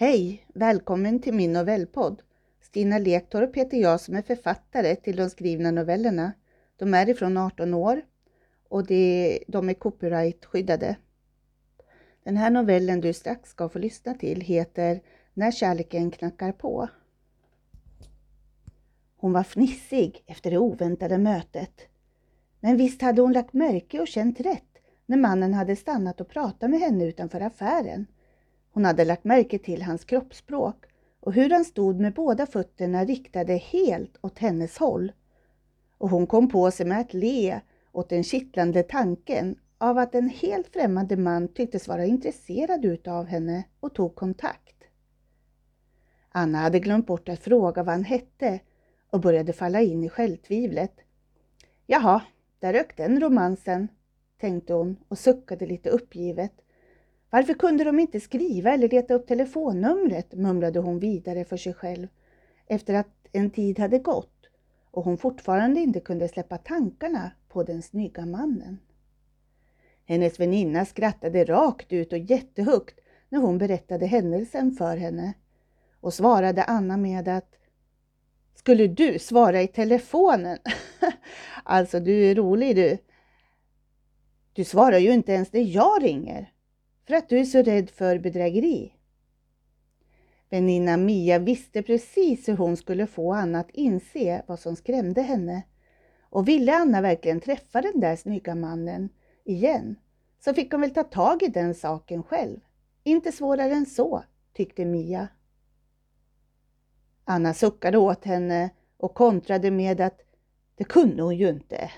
Hej! Välkommen till min novellpodd. Stina Lektorp heter jag som är författare till de skrivna novellerna. De är ifrån 18 år och det, de är copyrightskyddade. Den här novellen du strax ska få lyssna till heter När kärleken knackar på. Hon var fnissig efter det oväntade mötet. Men visst hade hon lagt märke och känt rätt när mannen hade stannat och pratat med henne utanför affären. Hon hade lagt märke till hans kroppsspråk och hur han stod med båda fötterna riktade helt åt hennes håll. Och hon kom på sig med att le åt den kittlande tanken av att en helt främmande man tycktes vara intresserad utav henne och tog kontakt. Anna hade glömt bort att fråga vad han hette och började falla in i självtvivlet. Jaha, där rök den romansen, tänkte hon och suckade lite uppgivet. Varför kunde de inte skriva eller leta upp telefonnumret, mumlade hon vidare för sig själv efter att en tid hade gått och hon fortfarande inte kunde släppa tankarna på den snygga mannen. Hennes väninna skrattade rakt ut och jättehögt när hon berättade händelsen för henne och svarade Anna med att Skulle du svara i telefonen? alltså du är rolig du. Du svarar ju inte ens när jag ringer för att du är så rädd för bedrägeri. Väninna Mia visste precis hur hon skulle få Anna att inse vad som skrämde henne. Och ville Anna verkligen träffa den där snygga mannen igen så fick hon väl ta tag i den saken själv. Inte svårare än så, tyckte Mia. Anna suckade åt henne och kontrade med att det kunde hon ju inte.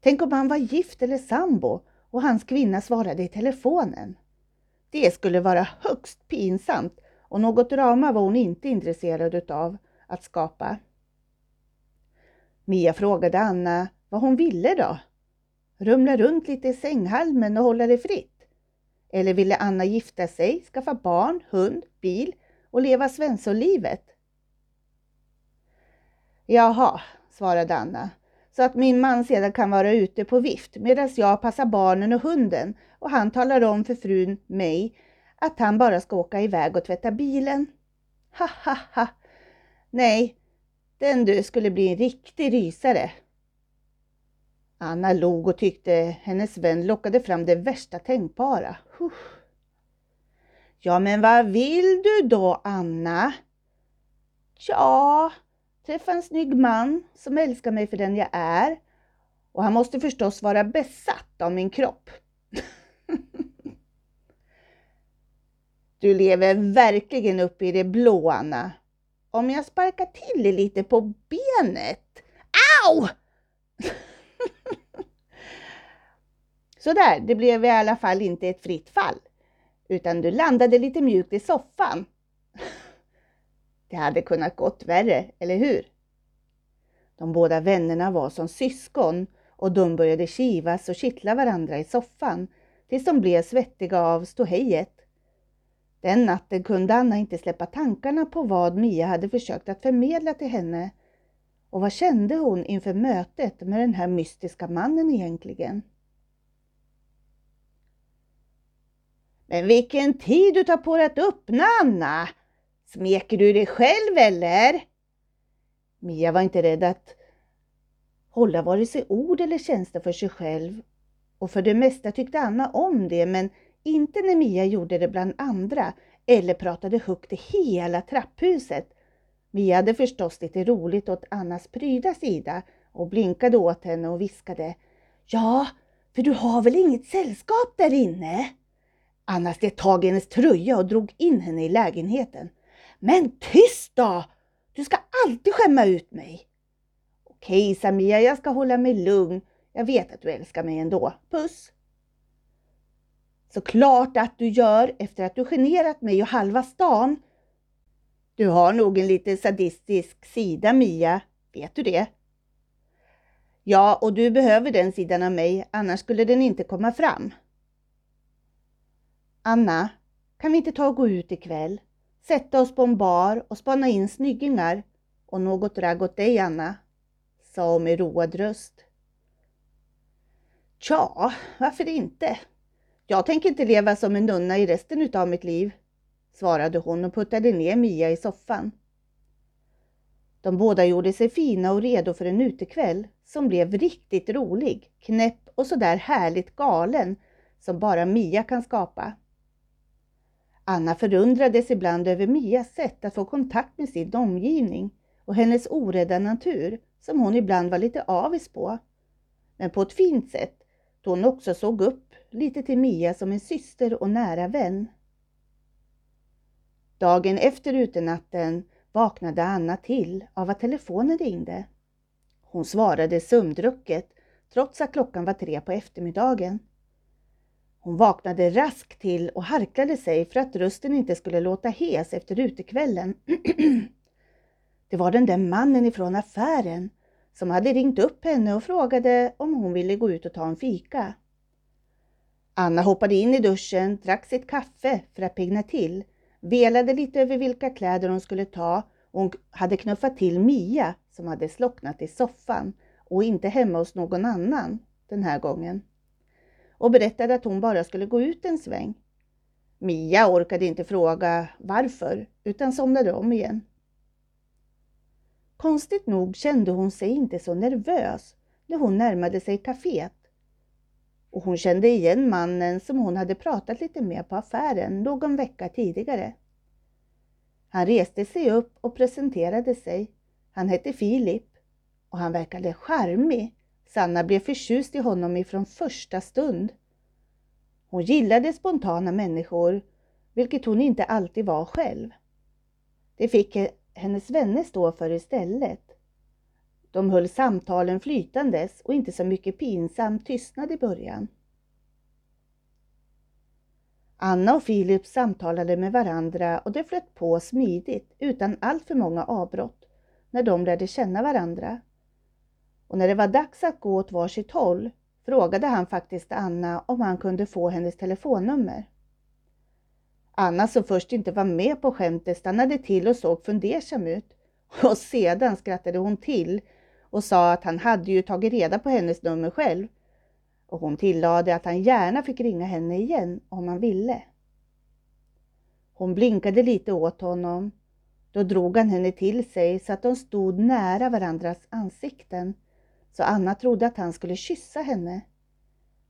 Tänk om han var gift eller sambo och hans kvinna svarade i telefonen. Det skulle vara högst pinsamt och något drama var hon inte intresserad utav att skapa. Mia frågade Anna vad hon ville då? Rumla runt lite i sänghalmen och hålla det fritt? Eller ville Anna gifta sig, skaffa barn, hund, bil och leva svenssonlivet? Jaha, svarade Anna så att min man sedan kan vara ute på vift medan jag passar barnen och hunden och han talar om för frun, mig, att han bara ska åka iväg och tvätta bilen. Ha ha ha! Nej, den du skulle bli en riktig rysare. Anna log och tyckte hennes vän lockade fram det värsta tänkbara. Uff. Ja, men vad vill du då, Anna? Ja, träffa en snygg man som älskar mig för den jag är. Och han måste förstås vara besatt av min kropp. du lever verkligen upp i det blå, Anna. Om jag sparkar till dig lite på benet. Au! Sådär, det blev i alla fall inte ett fritt fall, utan du landade lite mjukt i soffan. Det hade kunnat gått värre, eller hur? De båda vännerna var som syskon och de började kivas och kittla varandra i soffan tills de blev svettiga av ståhejet. Den natten kunde Anna inte släppa tankarna på vad Mia hade försökt att förmedla till henne. Och vad kände hon inför mötet med den här mystiska mannen egentligen? Men vilken tid du tar på dig att öppna, Anna! Smeker du dig själv eller? Mia var inte rädd att hålla vare sig ord eller tjänster för sig själv och för det mesta tyckte Anna om det men inte när Mia gjorde det bland andra eller pratade högt i hela trapphuset. Mia hade förstås lite roligt åt Annas pryda sida och blinkade åt henne och viskade Ja, för du har väl inget sällskap där inne? Anna slet tag i hennes tröja och drog in henne i lägenheten. Men tyst då! Du ska alltid skämma ut mig. Okej Samia, jag ska hålla mig lugn. Jag vet att du älskar mig ändå. Puss! Såklart att du gör efter att du generat mig och halva stan. Du har nog en lite sadistisk sida Mia, vet du det? Ja, och du behöver den sidan av mig, annars skulle den inte komma fram. Anna, kan vi inte ta och gå ut ikväll? Sätta oss på en bar och spana in snyggingar och något ragg åt dig, Anna, sa hon med road röst. Tja, varför inte? Jag tänker inte leva som en nunna i resten utav mitt liv. svarade hon och puttade ner Mia i soffan. De båda gjorde sig fina och redo för en utekväll som blev riktigt rolig, knäpp och sådär härligt galen som bara Mia kan skapa. Anna förundrades ibland över Mias sätt att få kontakt med sin omgivning och hennes orädda natur som hon ibland var lite avis på. Men på ett fint sätt då hon också såg upp lite till Mia som en syster och nära vän. Dagen efter utenatten vaknade Anna till av att telefonen ringde. Hon svarade sömndrucket trots att klockan var tre på eftermiddagen. Hon vaknade raskt till och harklade sig för att rösten inte skulle låta hes efter utekvällen. Det var den där mannen ifrån affären som hade ringt upp henne och frågade om hon ville gå ut och ta en fika. Anna hoppade in i duschen, drack sitt kaffe för att pigna till, velade lite över vilka kläder hon skulle ta och hon hade knuffat till Mia som hade slocknat i soffan och inte hemma hos någon annan den här gången och berättade att hon bara skulle gå ut en sväng. Mia orkade inte fråga varför utan somnade om igen. Konstigt nog kände hon sig inte så nervös när hon närmade sig kaféet. Och hon kände igen mannen som hon hade pratat lite med på affären någon vecka tidigare. Han reste sig upp och presenterade sig. Han hette Filip och han verkade charmig. Sanna blev förtjust i honom ifrån första stund. Hon gillade spontana människor, vilket hon inte alltid var själv. Det fick hennes vänner stå för istället. De höll samtalen flytandes och inte så mycket pinsam tystnad i början. Anna och Filip samtalade med varandra och det flöt på smidigt utan allt för många avbrott när de lärde känna varandra. Och när det var dags att gå åt varsitt håll frågade han faktiskt Anna om han kunde få hennes telefonnummer. Anna som först inte var med på skämtet stannade till och såg fundersam ut och sedan skrattade hon till och sa att han hade ju tagit reda på hennes nummer själv och hon tillade att han gärna fick ringa henne igen om han ville. Hon blinkade lite åt honom. Då drog han henne till sig så att de stod nära varandras ansikten så Anna trodde att han skulle kyssa henne.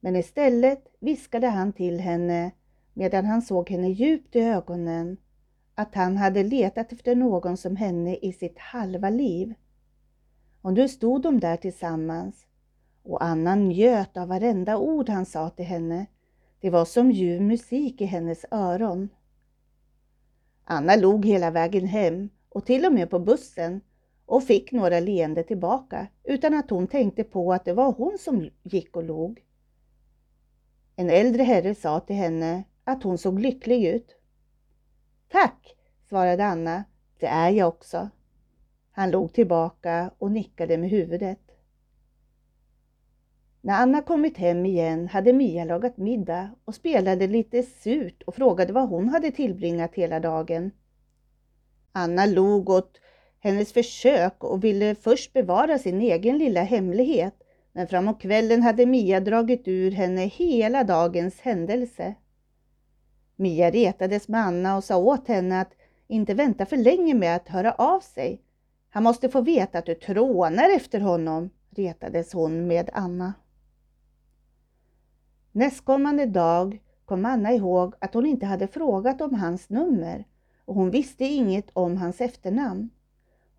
Men istället viskade han till henne medan han såg henne djupt i ögonen att han hade letat efter någon som henne i sitt halva liv. Och nu stod de där tillsammans och Anna njöt av varenda ord han sa till henne. Det var som ljuv musik i hennes öron. Anna log hela vägen hem och till och med på bussen och fick några leende tillbaka utan att hon tänkte på att det var hon som gick och log. En äldre herre sa till henne att hon såg lycklig ut. Tack, svarade Anna, det är jag också. Han log tillbaka och nickade med huvudet. När Anna kommit hem igen hade Mia lagat middag och spelade lite surt och frågade vad hon hade tillbringat hela dagen. Anna log åt hennes försök och ville först bevara sin egen lilla hemlighet men framåt kvällen hade Mia dragit ur henne hela dagens händelse. Mia retades med Anna och sa åt henne att inte vänta för länge med att höra av sig. Han måste få veta att du trånar efter honom, retades hon med Anna. Nästkommande dag kom Anna ihåg att hon inte hade frågat om hans nummer och hon visste inget om hans efternamn.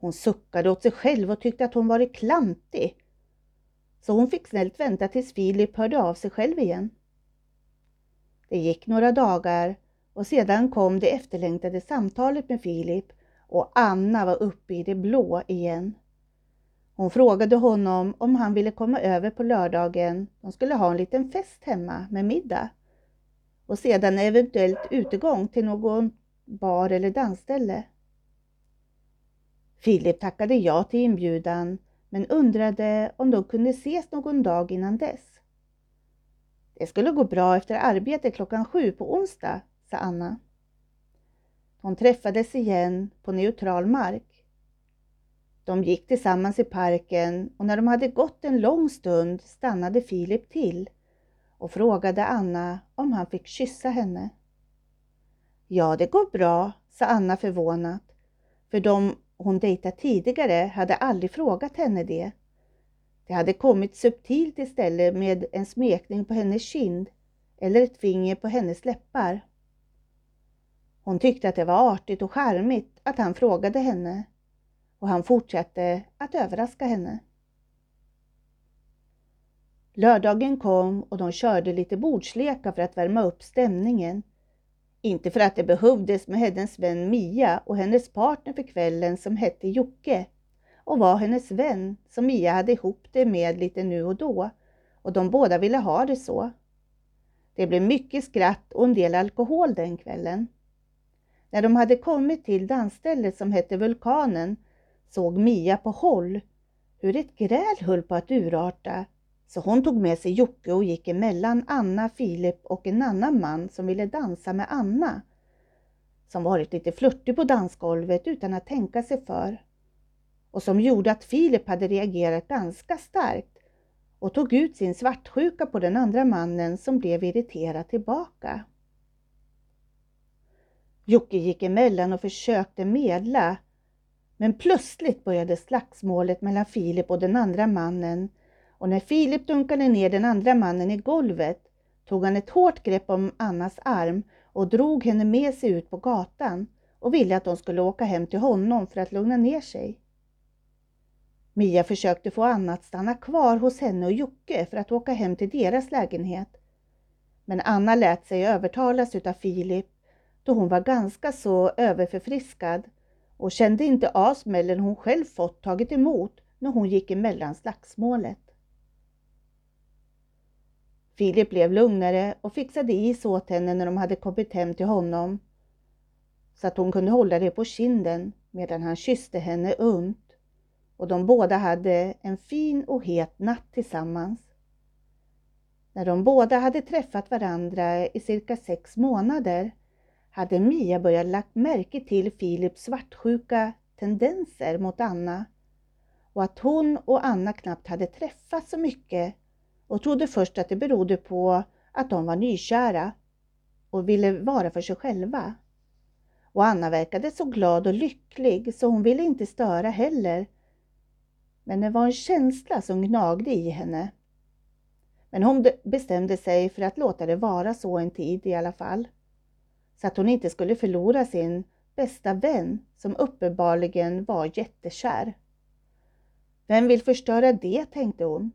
Hon suckade åt sig själv och tyckte att hon varit klantig. Så hon fick snällt vänta tills Filip hörde av sig själv igen. Det gick några dagar och sedan kom det efterlängtade samtalet med Filip och Anna var uppe i det blå igen. Hon frågade honom om han ville komma över på lördagen. De skulle ha en liten fest hemma med middag och sedan eventuellt utegång till någon bar eller dansställe. Filip tackade ja till inbjudan men undrade om de kunde ses någon dag innan dess. Det skulle gå bra efter arbetet klockan sju på onsdag, sa Anna. De träffades igen på neutral mark. De gick tillsammans i parken och när de hade gått en lång stund stannade Filip till och frågade Anna om han fick kyssa henne. Ja, det går bra, sa Anna förvånat, för de hon dejtat tidigare hade aldrig frågat henne det. Det hade kommit subtilt istället med en smekning på hennes kind eller ett finger på hennes läppar. Hon tyckte att det var artigt och charmigt att han frågade henne och han fortsatte att överraska henne. Lördagen kom och de körde lite bordslekar för att värma upp stämningen. Inte för att det behövdes med hennes vän Mia och hennes partner för kvällen som hette Jocke och var hennes vän som Mia hade ihop det med lite nu och då och de båda ville ha det så. Det blev mycket skratt och en del alkohol den kvällen. När de hade kommit till dansstället som hette Vulkanen såg Mia på håll hur ett gräl höll på att urarta så hon tog med sig Jocke och gick emellan Anna, Filip och en annan man som ville dansa med Anna som varit lite flörtig på dansgolvet utan att tänka sig för och som gjorde att Filip hade reagerat ganska starkt och tog ut sin svartsjuka på den andra mannen som blev irriterad tillbaka. Jocke gick emellan och försökte medla men plötsligt började slagsmålet mellan Filip och den andra mannen och när Filip dunkade ner den andra mannen i golvet tog han ett hårt grepp om Annas arm och drog henne med sig ut på gatan och ville att de skulle åka hem till honom för att lugna ner sig. Mia försökte få Anna att stanna kvar hos henne och Jocke för att åka hem till deras lägenhet. Men Anna lät sig övertalas utav Filip då hon var ganska så överförfriskad och kände inte av smällen hon själv fått tagit emot när hon gick emellan slagsmålet. Filip blev lugnare och fixade is åt henne när de hade kommit hem till honom så att hon kunde hålla det på kinden medan han kysste henne ömt och de båda hade en fin och het natt tillsammans. När de båda hade träffat varandra i cirka sex månader hade Mia börjat lagt märke till Filips svartsjuka tendenser mot Anna och att hon och Anna knappt hade träffats så mycket och trodde först att det berodde på att de var nykära och ville vara för sig själva. Och Anna verkade så glad och lycklig så hon ville inte störa heller. Men det var en känsla som gnagde i henne. Men hon bestämde sig för att låta det vara så en tid i alla fall. Så att hon inte skulle förlora sin bästa vän som uppenbarligen var jättekär. Vem vill förstöra det, tänkte hon.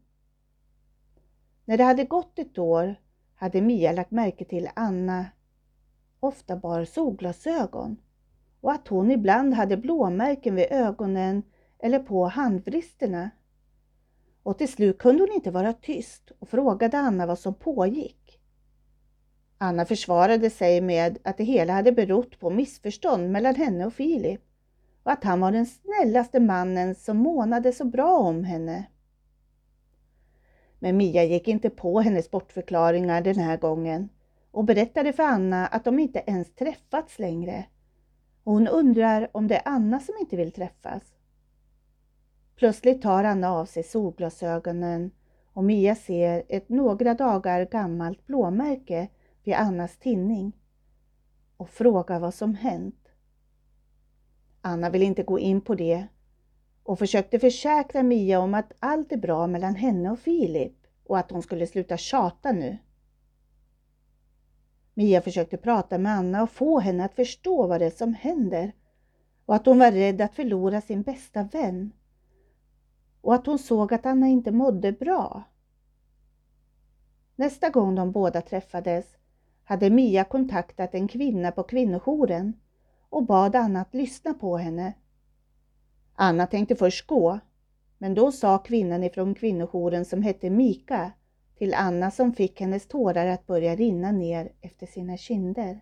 När det hade gått ett år hade Mia lagt märke till Anna ofta bar solglasögon och att hon ibland hade blåmärken vid ögonen eller på handvristerna. Och till slut kunde hon inte vara tyst och frågade Anna vad som pågick. Anna försvarade sig med att det hela hade berott på missförstånd mellan henne och Filip och att han var den snällaste mannen som månade så bra om henne. Men Mia gick inte på hennes bortförklaringar den här gången och berättade för Anna att de inte ens träffats längre. Och hon undrar om det är Anna som inte vill träffas. Plötsligt tar Anna av sig solglasögonen och Mia ser ett några dagar gammalt blåmärke vid Annas tinning och frågar vad som hänt. Anna vill inte gå in på det och försökte försäkra Mia om att allt är bra mellan henne och Filip och att hon skulle sluta tjata nu. Mia försökte prata med Anna och få henne att förstå vad det är som händer och att hon var rädd att förlora sin bästa vän och att hon såg att Anna inte mådde bra. Nästa gång de båda träffades hade Mia kontaktat en kvinna på kvinnojouren och bad Anna att lyssna på henne Anna tänkte först gå, men då sa kvinnan ifrån kvinnojouren som hette Mika till Anna som fick hennes tårar att börja rinna ner efter sina kinder.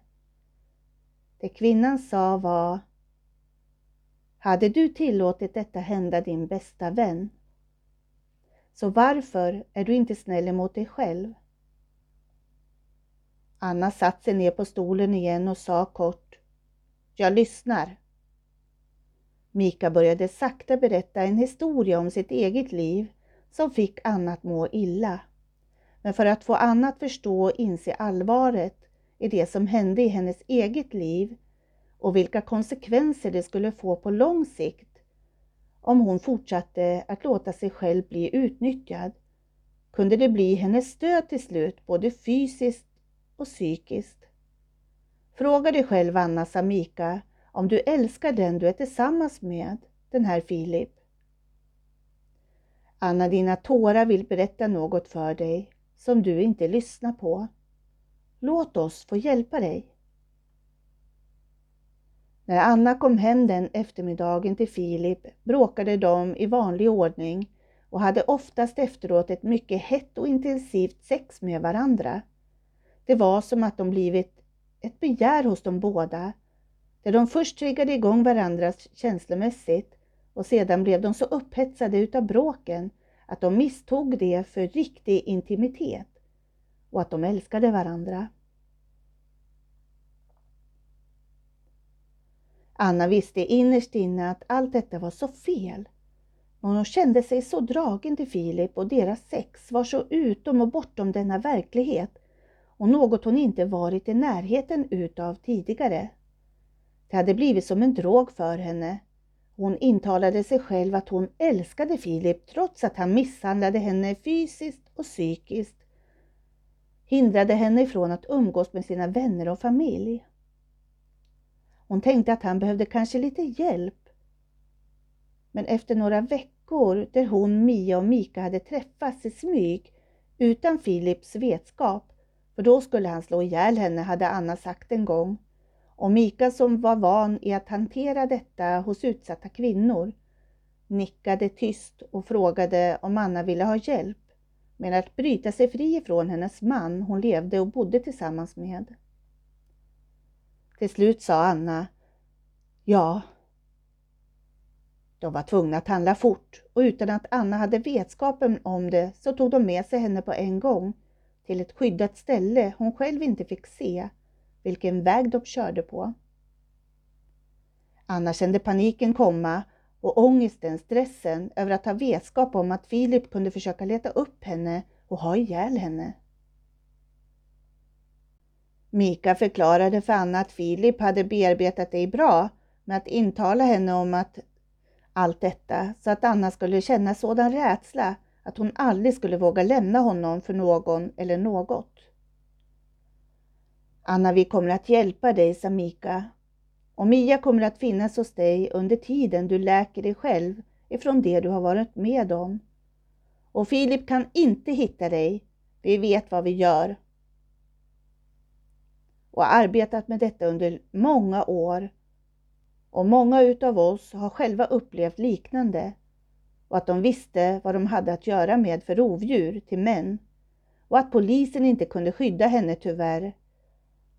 Det kvinnan sa var Hade du tillåtit detta hända din bästa vän? Så varför är du inte snäll emot dig själv? Anna satte sig ner på stolen igen och sa kort Jag lyssnar. Mika började sakta berätta en historia om sitt eget liv som fick Anna att må illa. Men för att få Anna att förstå och inse allvaret i det som hände i hennes eget liv och vilka konsekvenser det skulle få på lång sikt om hon fortsatte att låta sig själv bli utnyttjad, kunde det bli hennes stöd till slut, både fysiskt och psykiskt. Fråga dig själv, Anna sa Mika, om du älskar den du är tillsammans med, den här Filip. Anna, dina tårar vill berätta något för dig som du inte lyssnar på. Låt oss få hjälpa dig. När Anna kom hem den eftermiddagen till Filip bråkade de i vanlig ordning och hade oftast efteråt ett mycket hett och intensivt sex med varandra. Det var som att de blivit ett begär hos de båda, där de först triggade igång varandra känslomässigt och sedan blev de så upphetsade utav bråken att de misstog det för riktig intimitet och att de älskade varandra. Anna visste innerst inne att allt detta var så fel. Men hon kände sig så dragen till Filip och deras sex var så utom och bortom denna verklighet och något hon inte varit i närheten utav tidigare. Det hade blivit som en drog för henne. Hon intalade sig själv att hon älskade Filip trots att han misshandlade henne fysiskt och psykiskt, hindrade henne ifrån att umgås med sina vänner och familj. Hon tänkte att han behövde kanske lite hjälp. Men efter några veckor där hon, Mia och Mika hade träffats i smyg utan Filips vetskap, för då skulle han slå ihjäl henne, hade Anna sagt en gång. Och Mika som var van i att hantera detta hos utsatta kvinnor nickade tyst och frågade om Anna ville ha hjälp med att bryta sig fri ifrån hennes man hon levde och bodde tillsammans med. Till slut sa Anna Ja. De var tvungna att handla fort och utan att Anna hade vetskapen om det så tog de med sig henne på en gång till ett skyddat ställe hon själv inte fick se vilken väg de körde på. Anna kände paniken komma och ångesten, stressen över att ha vetskap om att Filip kunde försöka leta upp henne och ha ihjäl henne. Mika förklarade för Anna att Filip hade bearbetat dig bra med att intala henne om att allt detta så att Anna skulle känna sådan rädsla att hon aldrig skulle våga lämna honom för någon eller något. Anna, vi kommer att hjälpa dig, sa Mika. Och Mia kommer att finnas hos dig under tiden du läker dig själv ifrån det du har varit med om. Och Filip kan inte hitta dig. Vi vet vad vi gör. Och arbetat med detta under många år. Och många utav oss har själva upplevt liknande och att de visste vad de hade att göra med för rovdjur till män och att polisen inte kunde skydda henne tyvärr.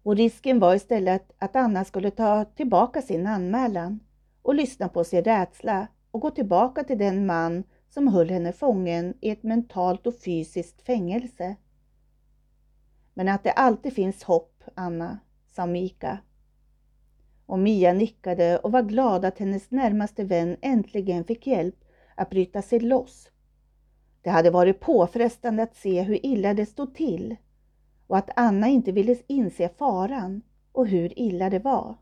Och risken var istället att Anna skulle ta tillbaka sin anmälan och lyssna på sin rädsla och gå tillbaka till den man som höll henne fången i ett mentalt och fysiskt fängelse. Men att det alltid finns hopp, Anna, sa Mika. Och Mia nickade och var glad att hennes närmaste vän äntligen fick hjälp att bryta sig loss. Det hade varit påfrestande att se hur illa det stod till och att Anna inte ville inse faran och hur illa det var.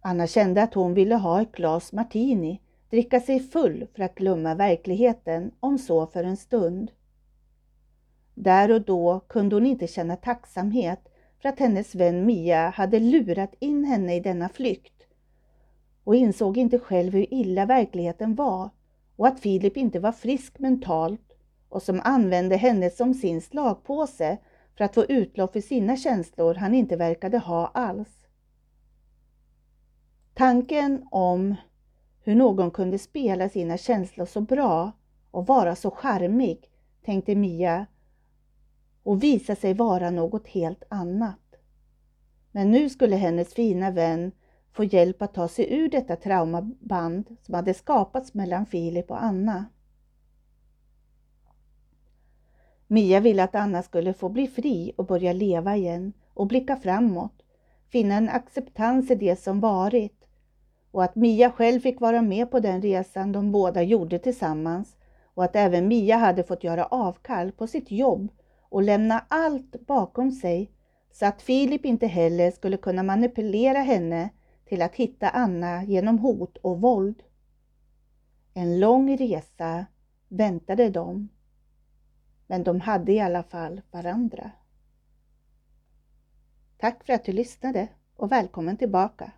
Anna kände att hon ville ha ett glas martini, dricka sig full för att glömma verkligheten, om så för en stund. Där och då kunde hon inte känna tacksamhet för att hennes vän Mia hade lurat in henne i denna flykt och insåg inte själv hur illa verkligheten var och att Filip inte var frisk mentalt och som använde henne som sin slagpåse för att få utlopp för sina känslor han inte verkade ha alls. Tanken om hur någon kunde spela sina känslor så bra och vara så charmig, tänkte Mia, och visa sig vara något helt annat. Men nu skulle hennes fina vän få hjälp att ta sig ur detta traumaband som hade skapats mellan Filip och Anna. Mia ville att Anna skulle få bli fri och börja leva igen och blicka framåt, finna en acceptans i det som varit. Och att Mia själv fick vara med på den resan de båda gjorde tillsammans. Och att även Mia hade fått göra avkall på sitt jobb och lämna allt bakom sig så att Filip inte heller skulle kunna manipulera henne till att hitta Anna genom hot och våld. En lång resa väntade dem, men de hade i alla fall varandra. Tack för att du lyssnade och välkommen tillbaka.